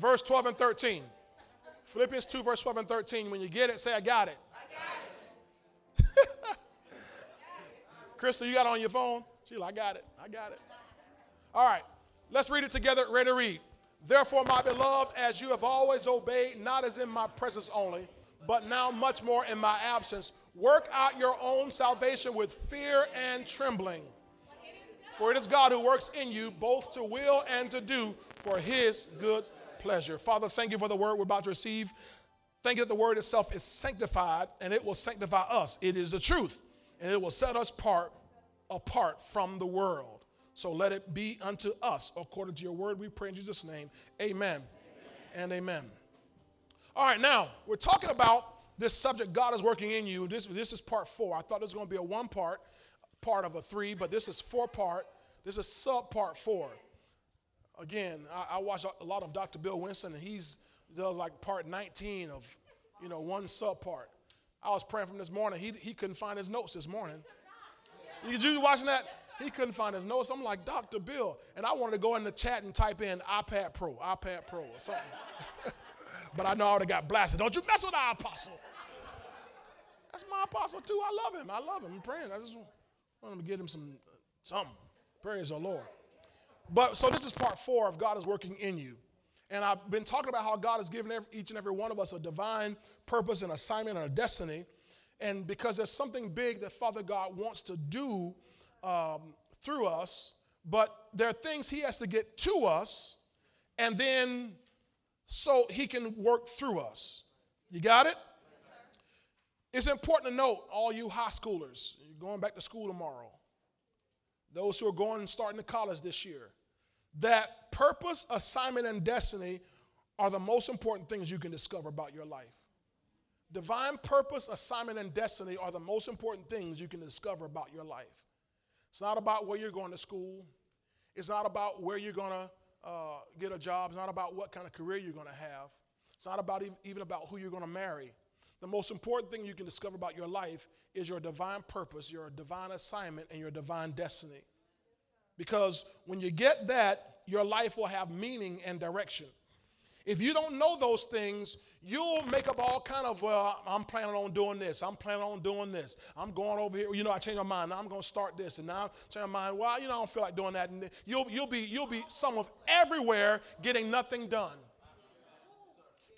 verse 12 and 13. Philippians 2, verse 12 and 13. When you get it, say, I got it. I got it. Crystal, you got it on your phone? She's like, I got it. I got it. All right, let's read it together. Ready to read. Therefore, my beloved, as you have always obeyed, not as in my presence only, but now much more in my absence, work out your own salvation with fear and trembling. For it is God who works in you both to will and to do for his good pleasure. Father, thank you for the word we're about to receive. Thank you that the word itself is sanctified and it will sanctify us. It is the truth and it will set us apart, apart from the world. So let it be unto us according to your word. We pray in Jesus' name. Amen, amen. and amen. All right, now we're talking about this subject God is working in you. This, this is part four. I thought it was going to be a one part part of a three, but this is four part. This is sub part four. Again, I, I watch a lot of Dr. Bill Winston, and he's does like part 19 of, you know, one sub part. I was praying from this morning. He, he couldn't find his notes this morning. Did you watching that? He couldn't find his notes. I'm like, Dr. Bill. And I wanted to go in the chat and type in iPad Pro, iPad Pro or something. but I know I would have got blasted. Don't you mess with our apostle. That's my apostle too. I love him. I love him. I'm praying. I just want I'm to get him some something. Praise the Lord. But so this is part four of God is working in you. And I've been talking about how God has given every, each and every one of us a divine purpose and assignment and a destiny. And because there's something big that Father God wants to do um, through us, but there are things He has to get to us, and then so He can work through us. You got it? It's important to note, all you high schoolers, you're going back to school tomorrow, those who are going and starting to college this year, that purpose, assignment, and destiny are the most important things you can discover about your life. Divine purpose, assignment, and destiny are the most important things you can discover about your life. It's not about where you're going to school. It's not about where you're going to uh, get a job. It's not about what kind of career you're going to have. It's not about even about who you're going to marry. The most important thing you can discover about your life is your divine purpose, your divine assignment, and your divine destiny. Because when you get that, your life will have meaning and direction. If you don't know those things, you'll make up all kind of well i'm planning on doing this i'm planning on doing this i'm going over here you know i changed my mind now i'm going to start this and now i'm my mind well you know i don't feel like doing that and you'll, you'll be you'll be some of everywhere getting nothing done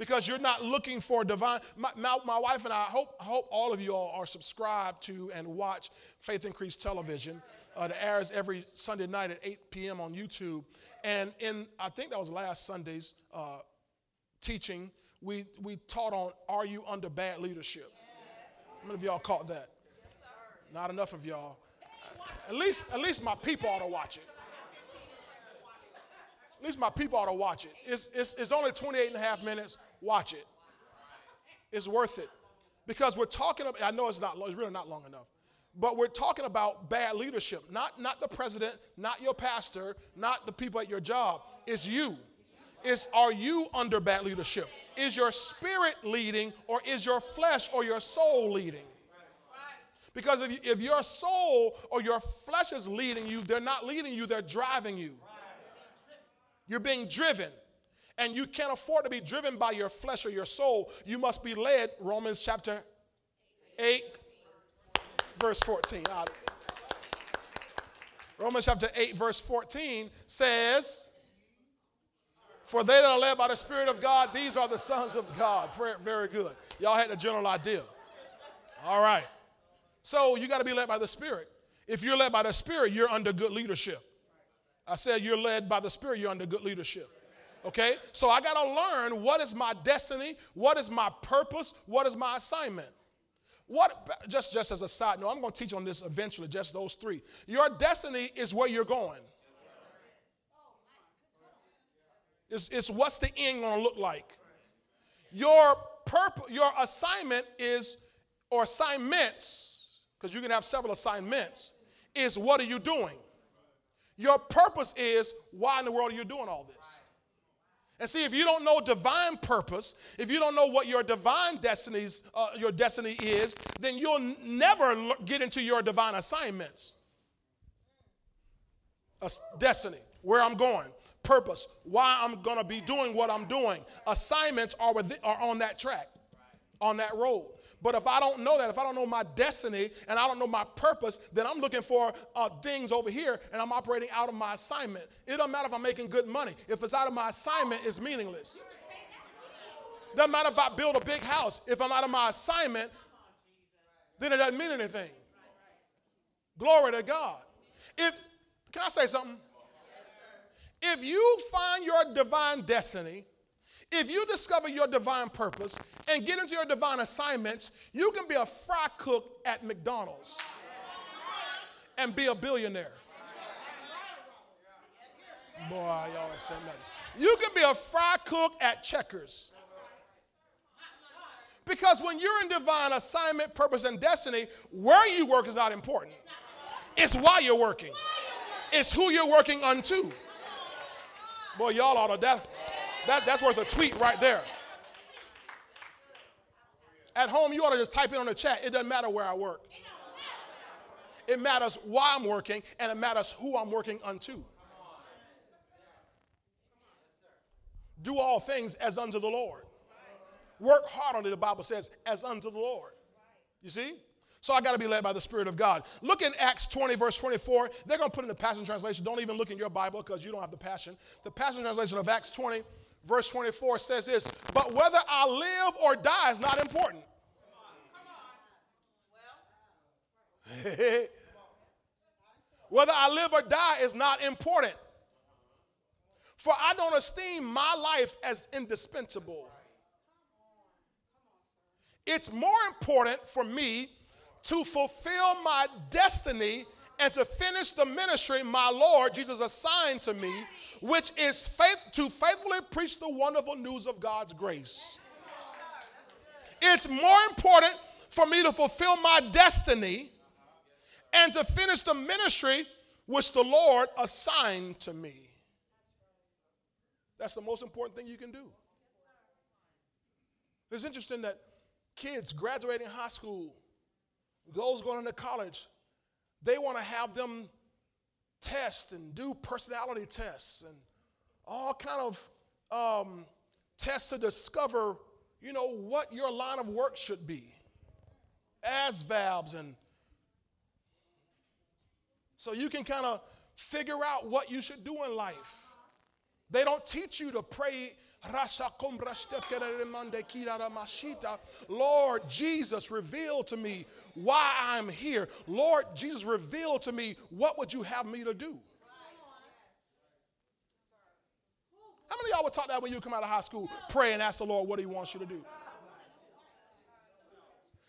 because you're not looking for divine. My, my, my, wife and I hope, hope all of you all are subscribed to and watch Faith Increase Television. Uh, that airs every Sunday night at 8 p.m. on YouTube. And in, I think that was last Sunday's uh, teaching, we, we taught on Are You Under Bad Leadership? How many of y'all caught that? Not enough of y'all. At least, at least my people ought to watch it. At least my people ought to watch it. It's, it's, it's only 28 and a half minutes. Watch it. It's worth it. Because we're talking about, I know it's not it's really not long enough, but we're talking about bad leadership. Not, not the president, not your pastor, not the people at your job. It's you. It's are you under bad leadership? Is your spirit leading or is your flesh or your soul leading? Because if, if your soul or your flesh is leading you, they're not leading you, they're driving you. You're being driven and you can't afford to be driven by your flesh or your soul. You must be led, Romans chapter 8, verse 14. Ah. Romans chapter 8, verse 14 says, For they that are led by the Spirit of God, these are the sons of God. Very good. Y'all had a general idea. All right. So you got to be led by the Spirit. If you're led by the Spirit, you're under good leadership. I said you're led by the Spirit, you're under good leadership. Okay? So I got to learn what is my destiny, what is my purpose, what is my assignment. What just just as a side note, I'm going to teach on this eventually, just those three. Your destiny is where you're going. It's, it's what's the end going to look like. Your purpose, your assignment is, or assignments, because you can have several assignments, is what are you doing? Your purpose is why in the world are you doing all this? And see, if you don't know divine purpose, if you don't know what your divine destinies, uh, your destiny is, then you'll never get into your divine assignments. Destiny, where I'm going, purpose, why I'm going to be doing what I'm doing. Assignments are, with, are on that track, on that road. But if I don't know that, if I don't know my destiny and I don't know my purpose, then I'm looking for uh, things over here and I'm operating out of my assignment. It doesn't matter if I'm making good money. If it's out of my assignment, it's meaningless. Doesn't matter if I build a big house. If I'm out of my assignment, then it doesn't mean anything. Glory to God. If can I say something? If you find your divine destiny, if you discover your divine purpose and get into your divine assignments, you can be a fry cook at McDonald's and be a billionaire. Boy, y'all ain't saying nothing. You can be a fry cook at Checkers. Because when you're in divine assignment, purpose, and destiny, where you work is not important. It's why you're working. It's who you're working unto. Boy, y'all ought to that, that that's worth a tweet right there. At home, you ought to just type it on the chat. It doesn't matter where I work. It matters why I'm working, and it matters who I'm working unto. Do all things as unto the Lord. Work heartily, the Bible says, as unto the Lord. You see? So I got to be led by the Spirit of God. Look in Acts 20, verse 24. They're going to put in the Passion Translation. Don't even look in your Bible because you don't have the Passion. The Passion Translation of Acts 20, verse 24 says this But whether I live or die is not important. whether I live or die is not important. For I don't esteem my life as indispensable. It's more important for me to fulfill my destiny and to finish the ministry my Lord Jesus assigned to me, which is faith to faithfully preach the wonderful news of God's grace. It's more important for me to fulfill my destiny and to finish the ministry which the Lord assigned to me. That's the most important thing you can do. It's interesting that kids graduating high school those going into college, they want to have them test and do personality tests and all kind of um, tests to discover, you know, what your line of work should be. ASVABs and so you can kind of figure out what you should do in life. They don't teach you to pray Lord Jesus, reveal to me why I'm here. Lord Jesus, reveal to me what would you have me to do. How many y'all would talk that when you come out of high school? Pray and ask the Lord what He wants you to do.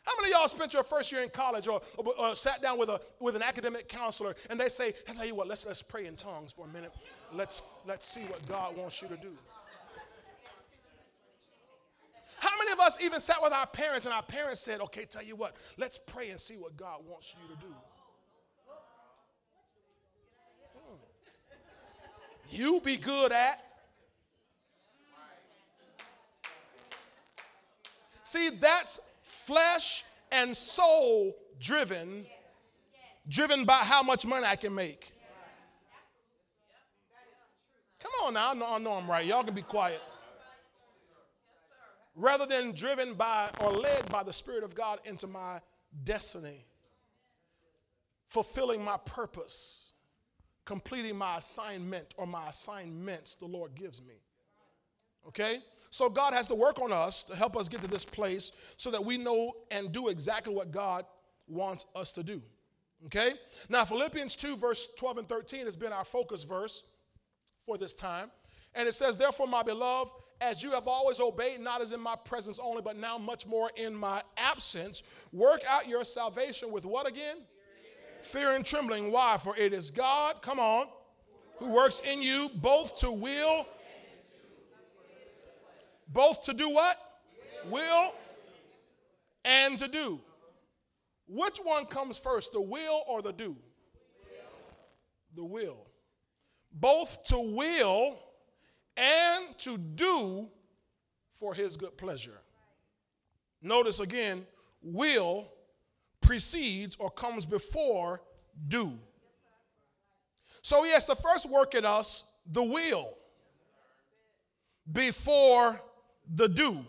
How many y'all spent your first year in college or, or, or, sat down with, a, with an academic counselor and they say, I tell you what, let's, let's pray in tongues for a minute. Let's, let's see what God wants you to do. How many of us even sat with our parents and our parents said, okay, tell you what, let's pray and see what God wants you to do? Hmm. You be good at. See, that's flesh and soul driven, driven by how much money I can make. Come on now, I know, I know I'm right. Y'all can be quiet rather than driven by or led by the Spirit of God into my destiny, fulfilling my purpose, completing my assignment or my assignments the Lord gives me. Okay? So God has to work on us to help us get to this place so that we know and do exactly what God wants us to do. Okay? Now, Philippians 2, verse 12 and 13 has been our focus verse for this time. And it says, Therefore, my beloved, as you have always obeyed, not as in my presence only, but now much more in my absence. Work out your salvation with what again? Fear, and trembling. Why? For it is God, come on, who works in you both to will, both to do what? Will and to do. Which one comes first, the will or the do? The will. Both to will and to do for his good pleasure. Notice again, will precedes or comes before do. So he has to first work in us the will. before the do.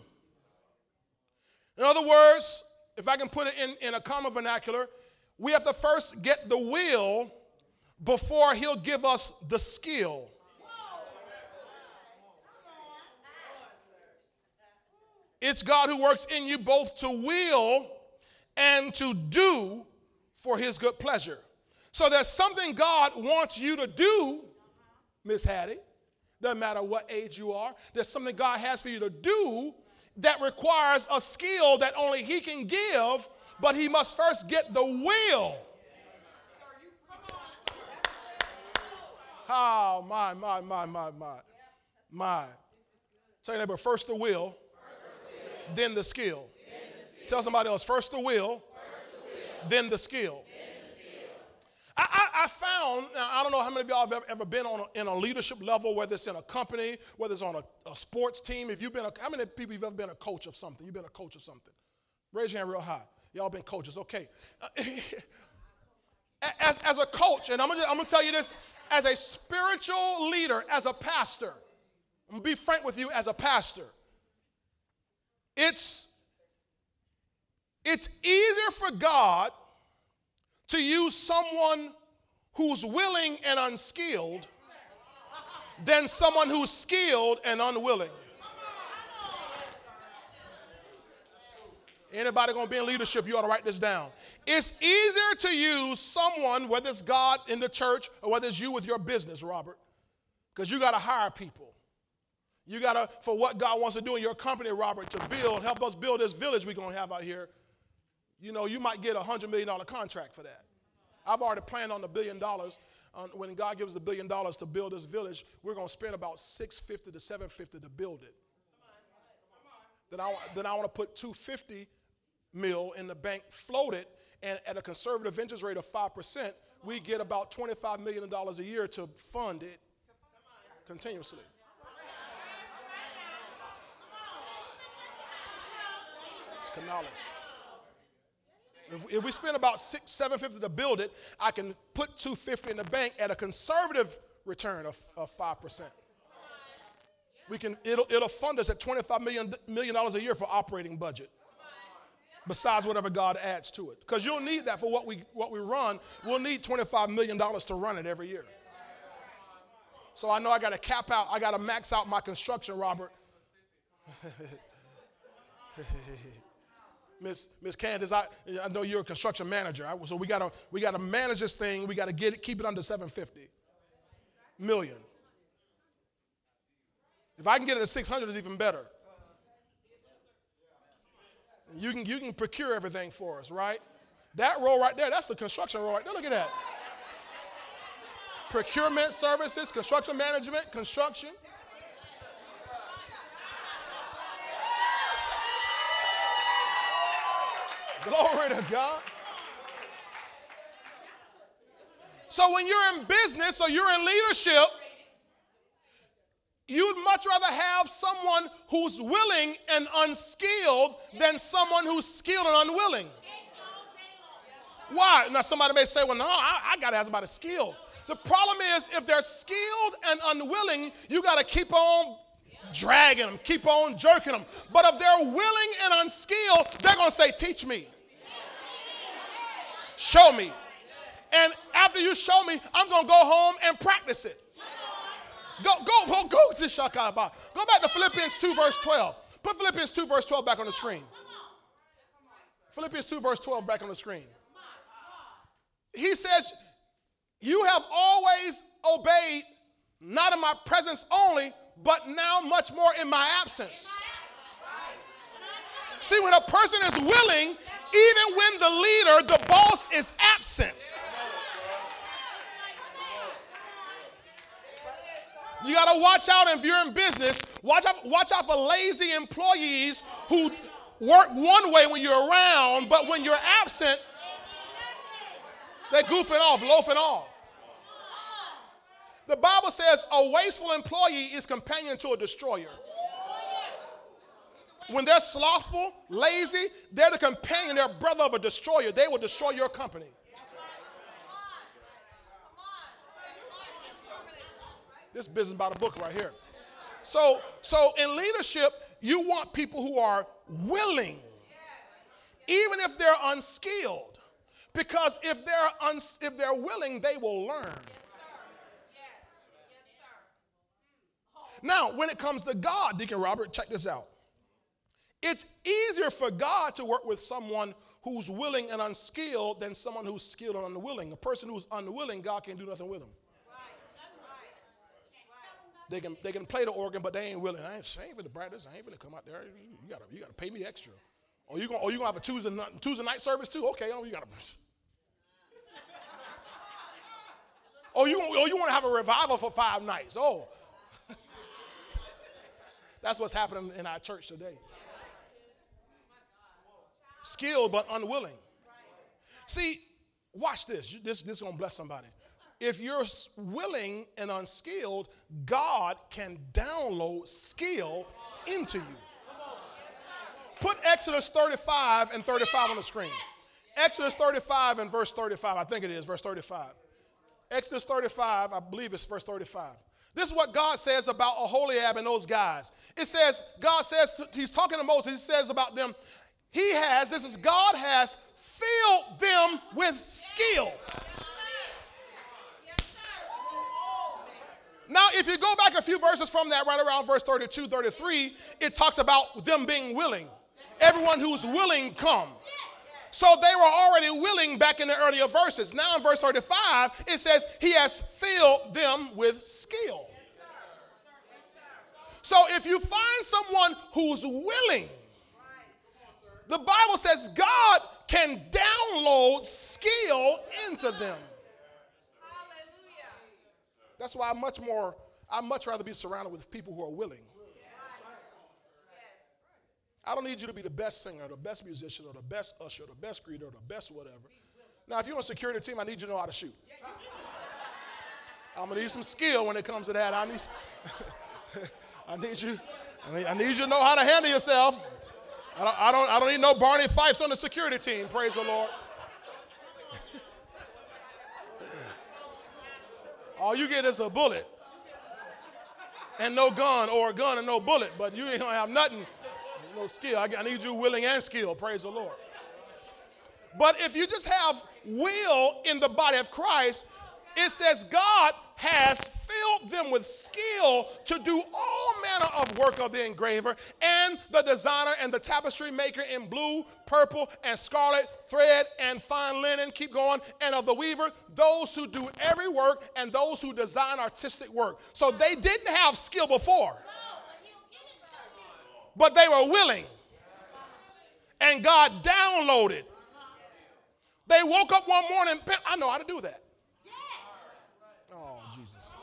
In other words, if I can put it in, in a common vernacular, we have to first get the will before he'll give us the skill. It's God who works in you both to will and to do for his good pleasure. So there's something God wants you to do, Miss Hattie. Doesn't matter what age you are. There's something God has for you to do that requires a skill that only He can give, but He must first get the will. Oh, my, my, my, my, my, my. Tell your neighbor, first the will, then the skill. Tell somebody else, first the will, then the skill. I, I, found, I don't know how many of y'all have ever, ever been on a, in a leadership level, whether it's in a company, whether it's on a, a sports team. If you've been, a, how many people have ever been a coach of something? You've been a coach of something. Raise your hand real high. Y'all been coaches, okay. Uh, as, as a coach, and I'm gonna, I'm gonna tell you this, as a spiritual leader, as a pastor, I'm gonna be frank with you, as a pastor, it's, it's easier for God to use someone who's willing and unskilled than someone who's skilled and unwilling. Anybody gonna be in leadership, you ought to write this down. It's easier to use someone, whether it's God in the church or whether it's you with your business, Robert, because you gotta hire people. You gotta, for what God wants to do in your company, Robert, to build, help us build this village we're gonna have out here you know, you might get a $100 million contract for that. I've already planned on the billion dollars. Um, when God gives the billion dollars to build this village, we're going to spend about 650 to 750 to build it. Then I, then I want to put 250 mil in the bank floated, and at a conservative interest rate of 5%, we get about $25 million a year to fund it continuously. It's knowledge. If, if we spend about six, seven fifty to build it, I can put two fifty in the bank at a conservative return of, of five percent. We can it'll it'll fund us at twenty five million million dollars a year for operating budget. Besides whatever God adds to it, because you'll need that for what we what we run. We'll need twenty five million dollars to run it every year. So I know I got to cap out. I got to max out my construction, Robert. Miss Miss Candace, I, I know you're a construction manager, so we gotta we gotta manage this thing. We gotta get it, keep it under 750 million. If I can get it at 600, it's even better. You can you can procure everything for us, right? That role right there, that's the construction role right there. Look at that. Procurement services, construction management, construction. Glory to God. So when you're in business or you're in leadership, you'd much rather have someone who's willing and unskilled than someone who's skilled and unwilling. Why? Now somebody may say, well, no, I, I gotta have somebody skilled. The problem is if they're skilled and unwilling, you gotta keep on dragging them, keep on jerking them. But if they're willing and unskilled, they're gonna say, teach me. Show me. And after you show me, I'm going to go home and practice it. Go, go, go, go to Shakaba. Go back to Philippians 2, verse 12. Put Philippians 2, verse 12 back on the screen. Philippians 2, verse 12 back on the screen. He says, You have always obeyed, not in my presence only, but now much more in my absence. See, when a person is willing, even when the leader, the boss, is absent. You got to watch out if you're in business. Watch out, watch out for lazy employees who work one way when you're around, but when you're absent, they're goofing off, loafing off. The Bible says a wasteful employee is companion to a destroyer. When they're slothful, lazy, they're the companion, they're brother of a destroyer. They will destroy your company. This business about a book right here. So, so in leadership, you want people who are willing, even if they're unskilled, because if they're uns- if they're willing, they will learn. Now, when it comes to God, Deacon Robert, check this out. It's easier for God to work with someone who's willing and unskilled than someone who's skilled and unwilling. A person who's unwilling, God can't do nothing with them. They can, they can play the organ, but they ain't willing. I ain't, I ain't the practice. I ain't to come out there. You gotta, you gotta pay me extra. Or you gonna, or you gonna have a Tuesday, night- Tuesday night service too? Okay, oh, you gotta. Oh, you, oh, you want to have a revival for five nights? Oh, that's what's happening in our church today. Skilled but unwilling. See, watch this. This, this is gonna bless somebody. If you're willing and unskilled, God can download skill into you. Put Exodus 35 and 35 on the screen. Exodus 35 and verse 35. I think it is verse 35. Exodus 35, I believe it's verse 35. This is what God says about Aholiab and those guys. It says, God says, to, he's talking to Moses, he says about them, he has, this is God has filled them with skill. Now, if you go back a few verses from that, right around verse 32, 33, it talks about them being willing. Everyone who's willing, come. So they were already willing back in the earlier verses. Now in verse 35, it says, He has filled them with skill. So if you find someone who's willing, the Bible says God can download skill into them. That's why I'm much more, I'd much rather be surrounded with people who are willing. I don't need you to be the best singer, the best musician, or the best usher, the best greeter, or the best whatever. Now, if you're on a security team, I need you to know how to shoot. I'm gonna need some skill when it comes to that. I need, I need you, I need, I need you to know how to handle yourself. I don't, I don't, I don't need no Barney Fifes on the security team. Praise the Lord. All you get is a bullet and no gun, or a gun and no bullet, but you ain't gonna have nothing no skill. I, I need you willing and skill. Praise the Lord. But if you just have will in the body of Christ, it says God has filled them with skill to do all manner of work of the engraver and the designer and the tapestry maker in blue, purple, and scarlet thread and fine linen. Keep going. And of the weaver, those who do every work and those who design artistic work. So they didn't have skill before but they were willing. And God downloaded. They woke up one morning, I know how to do that. Oh, Jesus.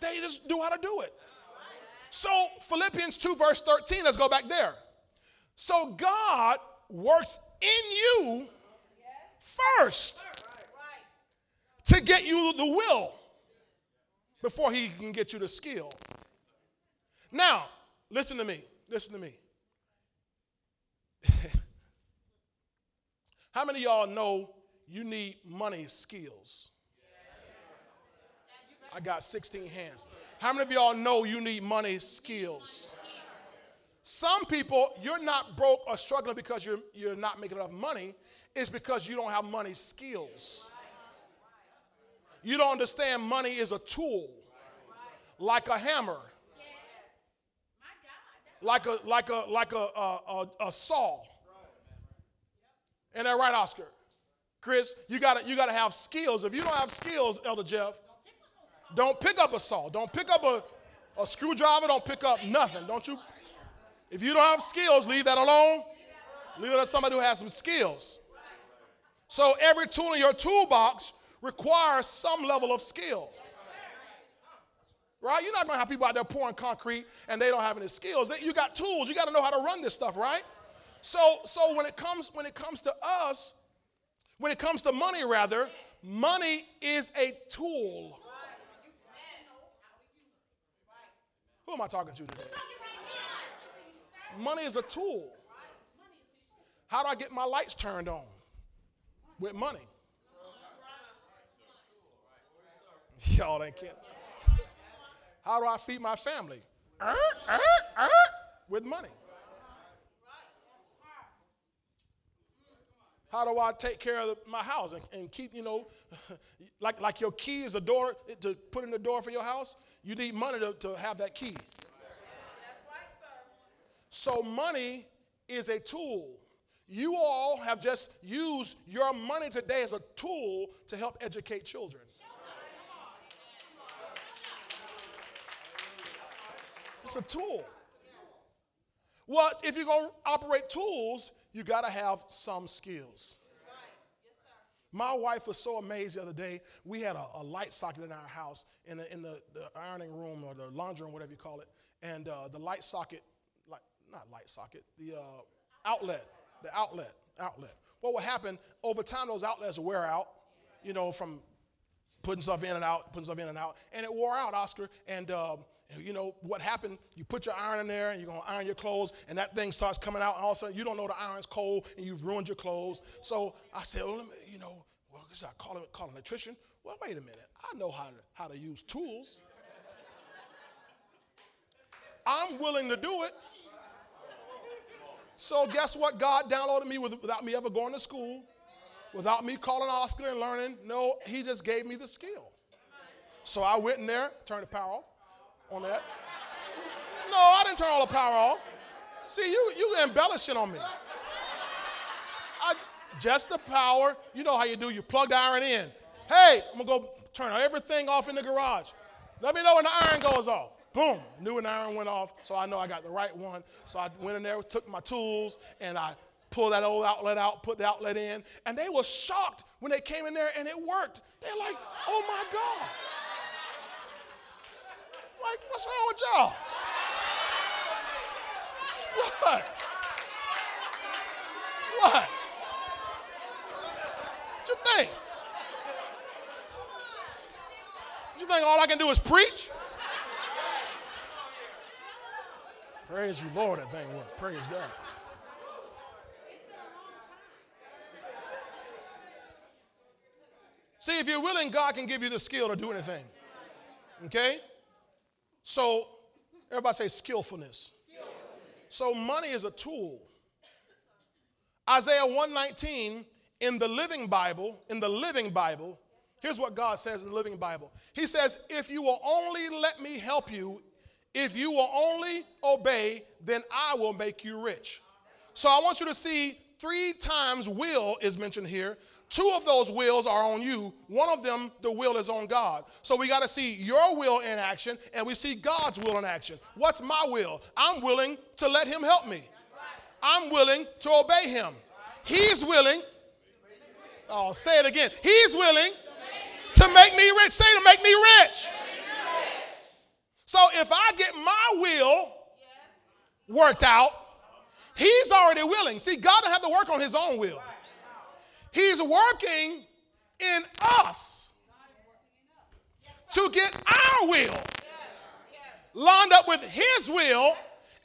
They just knew how to do it. So, Philippians 2, verse 13, let's go back there. So, God works in you first to get you the will before he can get you the skill. Now, listen to me. Listen to me. How many y'all know you need money skills? I got 16 hands. How many of y'all know you need money skills? Some people, you're not broke or struggling because you're, you're not making enough money. It's because you don't have money skills. You don't understand money is a tool, like a hammer, like a like a like a a, a, a saw. And that right, Oscar? Chris, you gotta you gotta have skills. If you don't have skills, Elder Jeff, don't pick up a saw. Don't pick up a, a screwdriver. Don't pick up nothing. Don't you? If you don't have skills, leave that alone. Leave it to somebody who has some skills. So every tool in your toolbox requires some level of skill. Right? You're not gonna have people out there pouring concrete and they don't have any skills. You got tools. You got to know how to run this stuff, right? So, so when it comes when it comes to us, when it comes to money, rather, money is a tool. Who am I talking to you today? Money is a tool. How do I get my lights turned on? With money. Y'all ain't kidding. How do I feed my family? With money. How do I take care of my house and, and keep, you know, like, like your key is a door to put in the door for your house? You need money to, to have that key. So, money is a tool. You all have just used your money today as a tool to help educate children. It's a tool. Well, if you're going to operate tools, you got to have some skills. My wife was so amazed the other day. We had a, a light socket in our house in the, in the, the, ironing room or the laundry room, whatever you call it. And uh, the light socket, like, not light socket, the uh, outlet, the outlet, outlet. What would happen over time, those outlets wear out, you know, from putting stuff in and out, putting stuff in and out. And it wore out, Oscar. And, you know what happened? You put your iron in there and you're gonna iron your clothes, and that thing starts coming out, and all of a sudden you don't know the iron's cold and you've ruined your clothes. So I said, well, me, you know, well, I call, it, call an electrician? Well, wait a minute. I know how to, how to use tools. I'm willing to do it. So guess what? God downloaded me without me ever going to school, without me calling Oscar and learning. No, he just gave me the skill. So I went in there, turned the power off on that. No, I didn't turn all the power off. See, you you embellishing on me. I, just the power. You know how you do. You plug the iron in. Hey, I'm gonna go turn everything off in the garage. Let me know when the iron goes off. Boom, knew an iron went off, so I know I got the right one. So I went in there, took my tools, and I pulled that old outlet out, put the outlet in, and they were shocked when they came in there and it worked. They're like, oh my God. Like, what's wrong with y'all? What? What? What you think? You think all I can do is preach? Praise you, Lord, that thing worked. Praise God. See, if you're willing, God can give you the skill to do anything. Okay? So, everybody say skillfulness. skillfulness. So, money is a tool. Isaiah 119 in the Living Bible, in the Living Bible, here's what God says in the Living Bible. He says, If you will only let me help you, if you will only obey, then I will make you rich. So I want you to see three times will is mentioned here. Two of those wills are on you. One of them, the will is on God. So we got to see your will in action and we see God's will in action. What's my will? I'm willing to let Him help me. I'm willing to obey Him. He's willing. Oh, say it again. He's willing to make me rich. Say to make me rich. So if I get my will worked out, He's already willing. See, God doesn't have to work on His own will. He's working in us to get our will lined up with His will.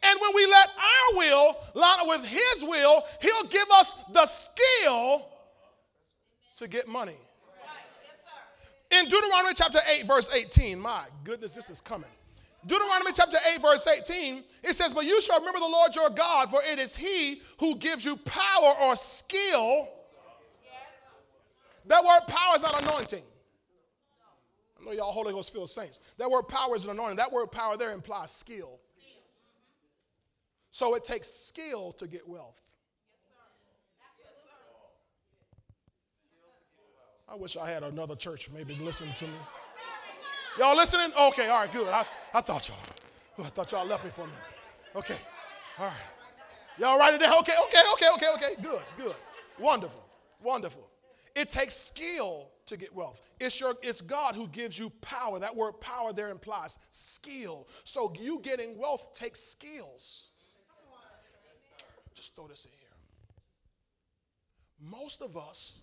And when we let our will line up with His will, He'll give us the skill to get money. In Deuteronomy chapter 8, verse 18, my goodness, this is coming. Deuteronomy chapter 8, verse 18, it says, But you shall remember the Lord your God, for it is He who gives you power or skill that word power is not anointing. I know y'all Holy Ghost filled saints. That word power is an anointing. That word power there implies skill. So it takes skill to get wealth. I wish I had another church maybe listen to me. Y'all listening? Okay, all right, good. I, I thought y'all. I thought y'all left me for a minute. Okay, all right. Y'all it down? Okay, okay, okay, okay, okay. Good, good. Wonderful, wonderful. It takes skill to get wealth. It's, your, it's God who gives you power. That word power there implies skill. So you getting wealth takes skills. Just throw this in here. Most of us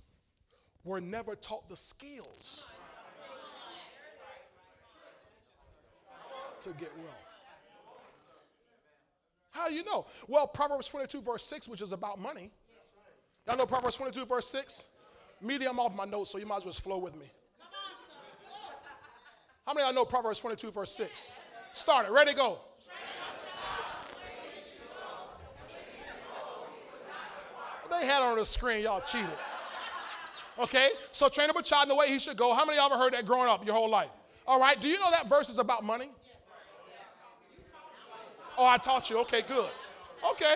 were never taught the skills to get wealth. How do you know? Well, Proverbs 22, verse 6, which is about money. Y'all know Proverbs 22, verse 6? Medium off my notes, so you might as well flow with me. How many of y'all know Proverbs 22, verse 6? Start it. Ready, go. They had on the screen, y'all cheated. Okay, so train up a child in the way he should go. How many of y'all ever heard that growing up your whole life? All right, do you know that verse is about money? Oh, I taught you. Okay, good. Okay.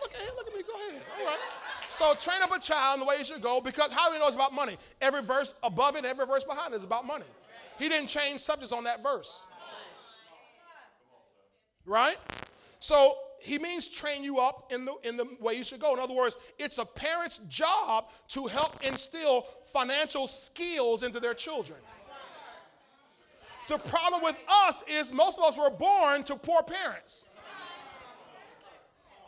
Look at him, look at me, go ahead. All right. So train up a child in the way he should go because how do we know it's about money? Every verse above it, every verse behind it is about money. He didn't change subjects on that verse. Right? So he means train you up in the in the way you should go. In other words, it's a parent's job to help instill financial skills into their children. The problem with us is most of us were born to poor parents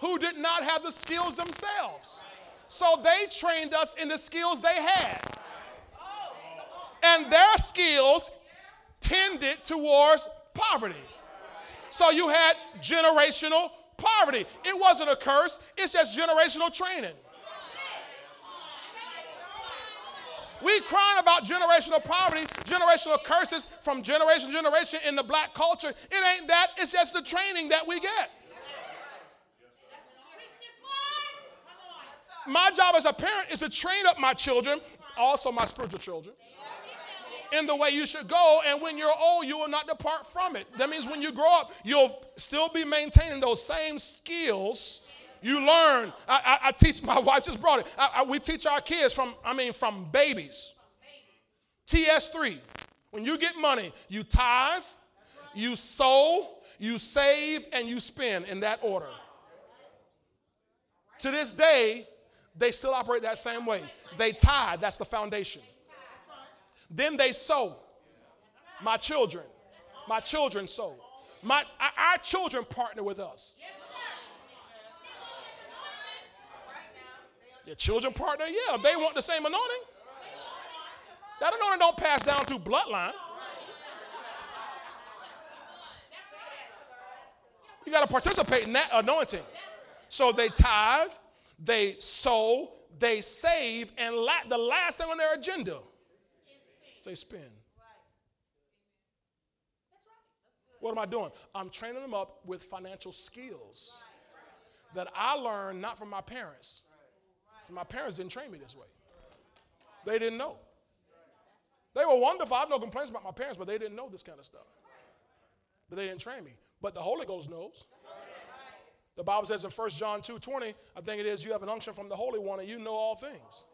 who did not have the skills themselves. So they trained us in the skills they had. And their skills tended towards poverty. So you had generational poverty. It wasn't a curse, it's just generational training. We crying about generational poverty, generational curses from generation to generation in the black culture. It ain't that, it's just the training that we get. My job as a parent is to train up my children, also my spiritual children, in the way you should go. And when you're old, you will not depart from it. That means when you grow up, you'll still be maintaining those same skills you learn. I, I, I, teach, my wife just brought it. I, we teach our kids from, I mean, from babies. TS3. When you get money, you tithe, you sow, you save, and you spend in that order. To this day, they still operate that same way. They tithe, that's the foundation. Then they sow. My children, my children sow. My, our children partner with us. Your children partner, yeah, they want the same anointing. That anointing don't pass down through bloodline. You got to participate in that anointing. So they tithe, they sow, they save, and la- the last thing on their agenda is they spend. What am I doing? I'm training them up with financial skills that I learned not from my parents my parents didn't train me this way. They didn't know. They were wonderful. I have no complaints about my parents, but they didn't know this kind of stuff. But they didn't train me. But the Holy Ghost knows. The Bible says in 1 John 2 20, I think it is, you have an unction from the Holy One and you know all things.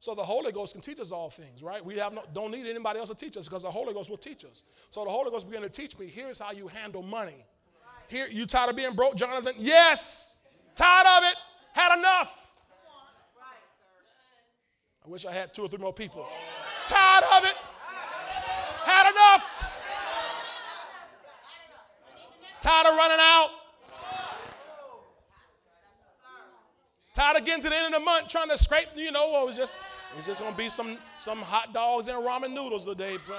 So the Holy Ghost can teach us all things, right? We have no, don't need anybody else to teach us because the Holy Ghost will teach us. So the Holy Ghost began to teach me here's how you handle money. Here, you tired of being broke, Jonathan? Yes. Tired of it. Had enough. I wish I had two or three more people. Tired of it. Had enough. Tired of running out. Tired of getting to the end of the month trying to scrape, you know, oh, it was just it's just gonna be some some hot dogs and ramen noodles today. Uh,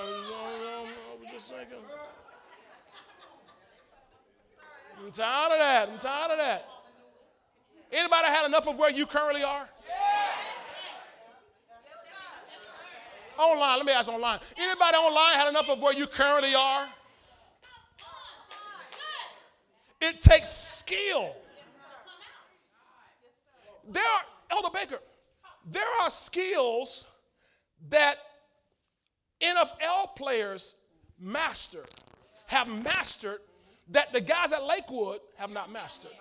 I'm tired of that. I'm tired of that. Anybody had enough of where you currently are? Online, let me ask online. Anybody online had enough of where you currently are? It takes skill. There are, Elder Baker, there are skills that NFL players master, have mastered that the guys at Lakewood have not mastered.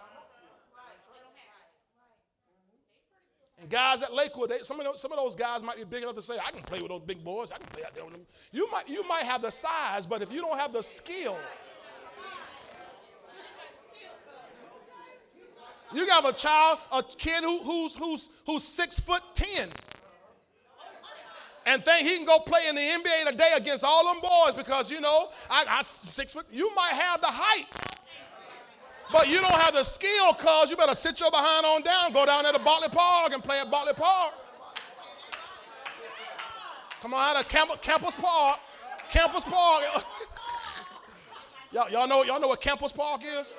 And guys at Lakewood, they, some, of those, some of those guys might be big enough to say, I can play with those big boys. I can play out there with them. You might, you might have the size, but if you don't have the skill, you got a child, a kid who, who's, who's, who's six foot ten and think he can go play in the NBA today against all them boys because, you know, I, I six foot, you might have the height. But you don't have the skill, cuz you better sit your behind on down, go down there to Bartley Park and play at Bartley Park. Come on out of Camp- Campus Park. Campus Park. y'all, y'all, know, y'all know what Campus Park is?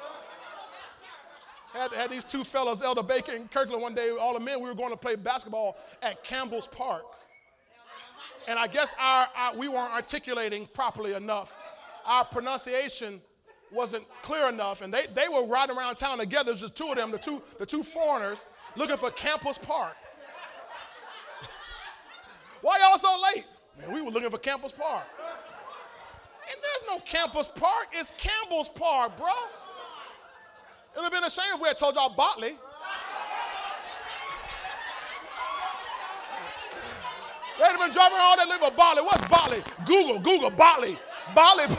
Had, had these two fellas, Elder Baker and Kirkland, one day, all the men, we were going to play basketball at Campbell's Park. And I guess our, our we weren't articulating properly enough our pronunciation wasn't clear enough, and they, they were riding around town together. There's just two of them, the two, the two foreigners, looking for Campus Park. Why y'all so late? Man, we were looking for Campus Park. And there's no Campus Park, it's Campbell's Park, bro. It would have been a shame if we had told y'all Botley. They'd have been driving all that little Botley. What's Botley? Google, Google, Botley. Botley.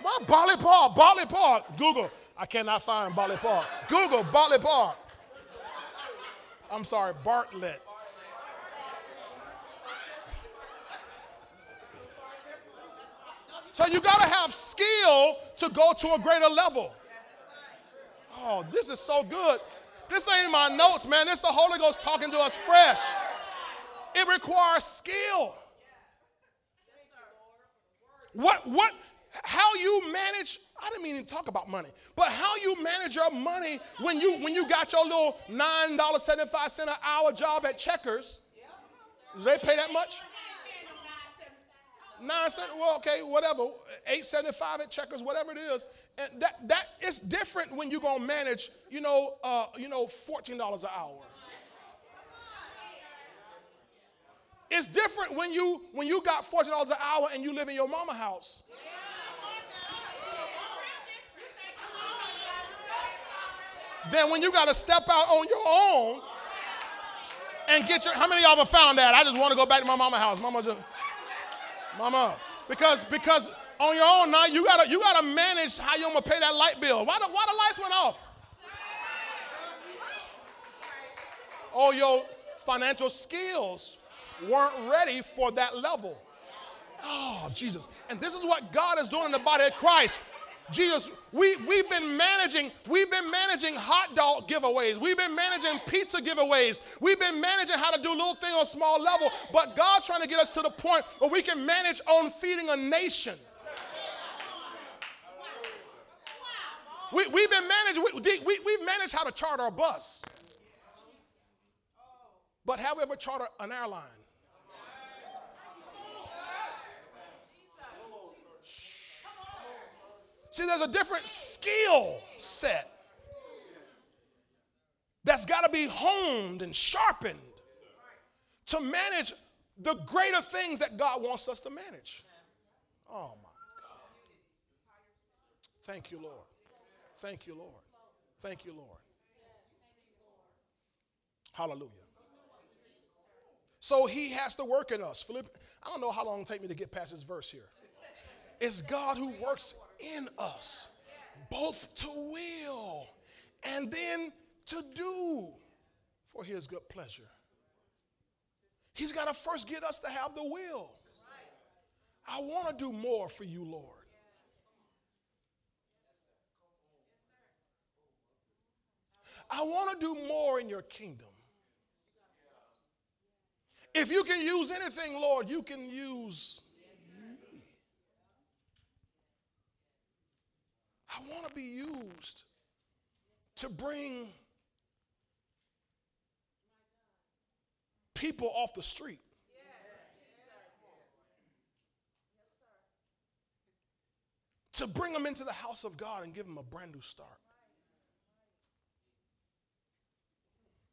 What Botley Park? Botley Park. Google. I cannot find Botley Park. Google Botley Park. I'm sorry, Bartlett. So you got to have skill to go to a greater level. Oh, this is so good. This ain't my notes, man. This the Holy Ghost talking to us fresh. It requires skill. What what how you manage I didn't mean to talk about money, but how you manage your money when you when you got your little nine dollar seventy five cent an hour job at Checkers. Do they pay that much? Nine cent, well, okay, whatever. Eight seventy five at Checkers, whatever it is. And that that it's different when you're gonna manage, you know, uh, you know, fourteen dollars an hour. It's different when you when you got fourteen dollars an hour and you live in your mama house. Then when you got to step out on your own and get your how many of y'all have found that? I just want to go back to my mama house. Mama just Mama. Because because on your own now you gotta you gotta manage how you're gonna pay that light bill. Why the why the lights went off? Oh, your financial skills weren't ready for that level. Oh, Jesus. And this is what God is doing in the body of Christ. Jesus, we, we've been managing, we've been managing hot dog giveaways. We've been managing pizza giveaways. We've been managing how to do little things on a small level. But God's trying to get us to the point where we can manage on feeding a nation. We, we've been managing, we, we, we've managed how to charter a bus. But have we ever chartered an airline? See, there's a different skill set that's got to be honed and sharpened to manage the greater things that God wants us to manage. Oh my God. Thank you, Lord. Thank you, Lord. Thank you, Lord. Hallelujah. So he has to work in us. Philipp, I don't know how long it'll take me to get past this verse here. It's God who works in us, both to will and then to do for his good pleasure. He's got to first get us to have the will. I want to do more for you, Lord. I want to do more in your kingdom. If you can use anything, Lord, you can use I want to be used to bring people off the street. To bring them into the house of God and give them a brand new start.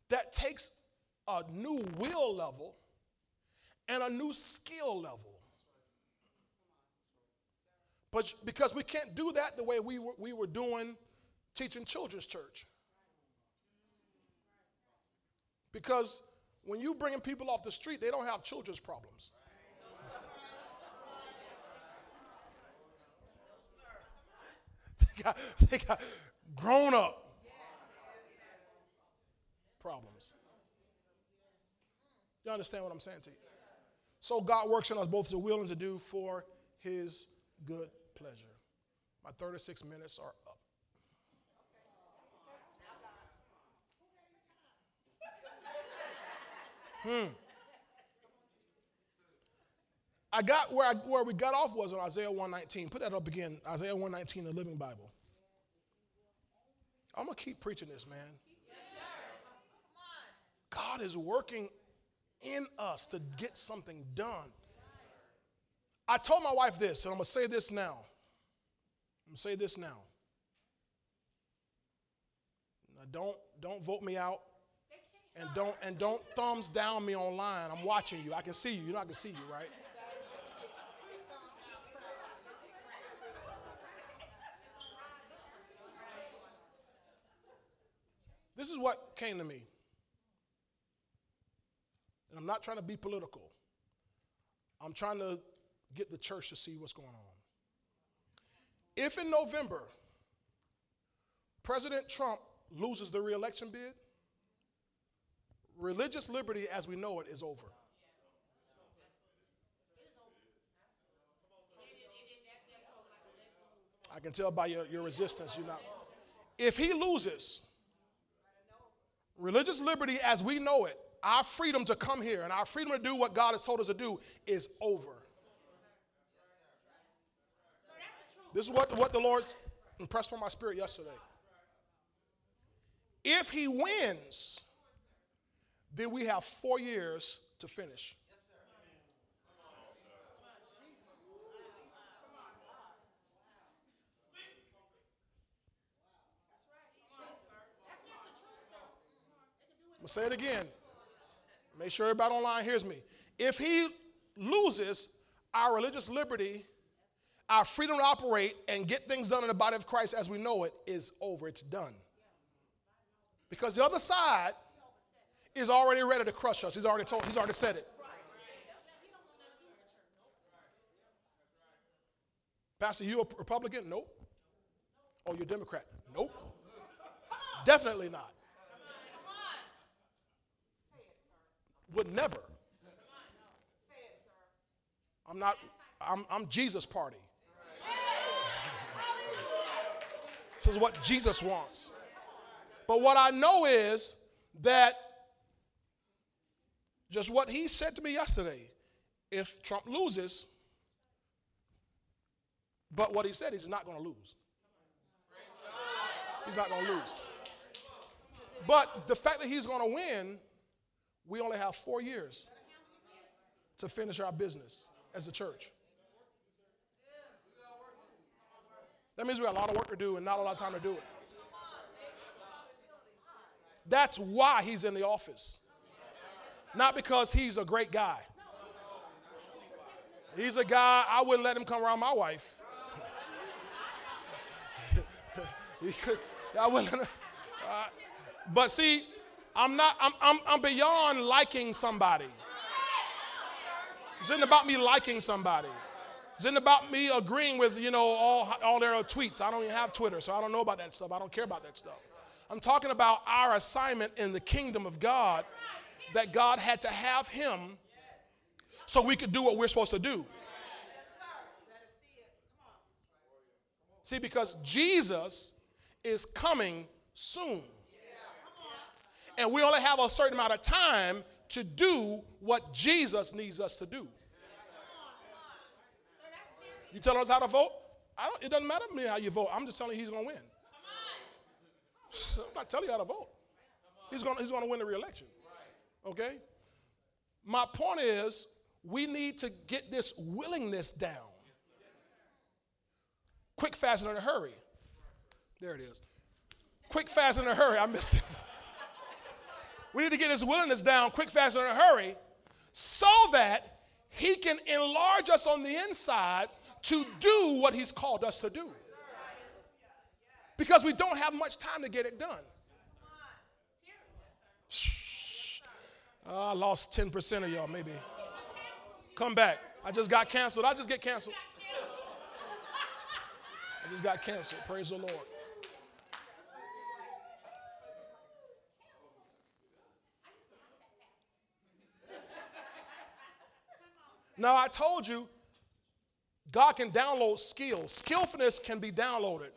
That takes a new will level and a new skill level. But because we can't do that the way we were, we were doing teaching children's church. Because when you bringing people off the street, they don't have children's problems. they, got, they got grown up problems. You understand what I'm saying to you? So God works in us both to will and to do for his good pleasure. My 36 minutes are up. Hmm. I got where, I, where we got off was on Isaiah 119. Put that up again. Isaiah 119, the Living Bible. I'm going to keep preaching this, man. Yes, sir. God is working in us to get something done. I told my wife this, and I'm going to say this now. I'm going to say this now. now. Don't, don't vote me out. And don't, and don't thumbs down me online. I'm watching you. I can see you. You know I can see you, right? This is what came to me. And I'm not trying to be political. I'm trying to get the church to see what's going on. If in November, President Trump loses the reelection bid, religious liberty as we know it is over. I can tell by your, your resistance, you're not. If he loses, religious liberty as we know it, our freedom to come here and our freedom to do what God has told us to do is over. This is what, what the Lord impressed on my spirit yesterday. If he wins, then we have four years to finish. I'm to say it again. Make sure everybody online hears me. If he loses our religious liberty, our freedom to operate and get things done in the body of Christ as we know it is over. It's done. Because the other side is already ready to crush us. He's already told, he's already said it. Pastor, you a Republican? Nope. Oh, you're a Democrat? Nope. Definitely not. Would never. I'm not, I'm, I'm Jesus party. Is what Jesus wants. But what I know is that just what he said to me yesterday if Trump loses, but what he said, he's not going to lose. He's not going to lose. But the fact that he's going to win, we only have four years to finish our business as a church. That means we got a lot of work to do and not a lot of time to do it. That's why he's in the office. Not because he's a great guy. He's a guy, I wouldn't let him come around my wife. I wouldn't uh, but see, I'm not, I'm, I'm, I'm beyond liking somebody. It's not about me liking somebody. It's not about me agreeing with, you know, all, all their tweets. I don't even have Twitter, so I don't know about that stuff. I don't care about that stuff. I'm talking about our assignment in the kingdom of God that God had to have him so we could do what we're supposed to do. See, because Jesus is coming soon. And we only have a certain amount of time to do what Jesus needs us to do. You telling us how to vote? I don't, it doesn't matter to me how you vote. I'm just telling you he's going to win. I'm not telling you how to vote. He's going he's to win the reelection. Okay? My point is, we need to get this willingness down. Quick, fast, and in a hurry. There it is. Quick, fast, and in a hurry. I missed it. we need to get this willingness down, quick, fast, and in a hurry, so that he can enlarge us on the inside to do what He's called us to do. Because we don't have much time to get it done. Oh, I lost 10% of y'all, maybe. Come back. I just got canceled. I just get canceled. I just got canceled. Praise the Lord. Now, I told you God can download skills. Skillfulness can be downloaded.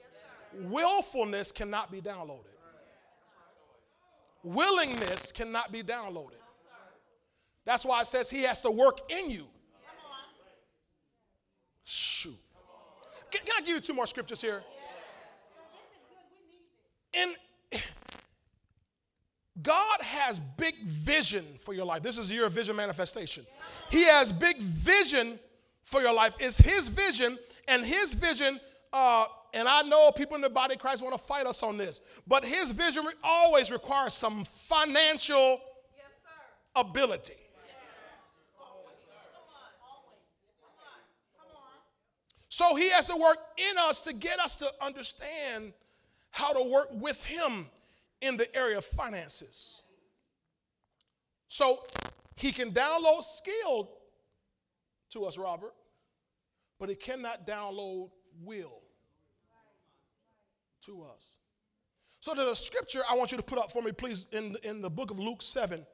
Willfulness cannot be downloaded. Willingness cannot be downloaded. That's why it says he has to work in you. Shoot. Can, can I give you two more scriptures here? In God has big vision for your life. This is your vision manifestation. He has big vision for your life. It's His vision, and His vision, uh, and I know people in the body of Christ want to fight us on this, but His vision always requires some financial ability. So He has to work in us to get us to understand how to work with Him in the area of finances. So he can download skill to us, Robert, but it cannot download will to us. So there's a scripture I want you to put up for me, please, in, in the book of Luke 7.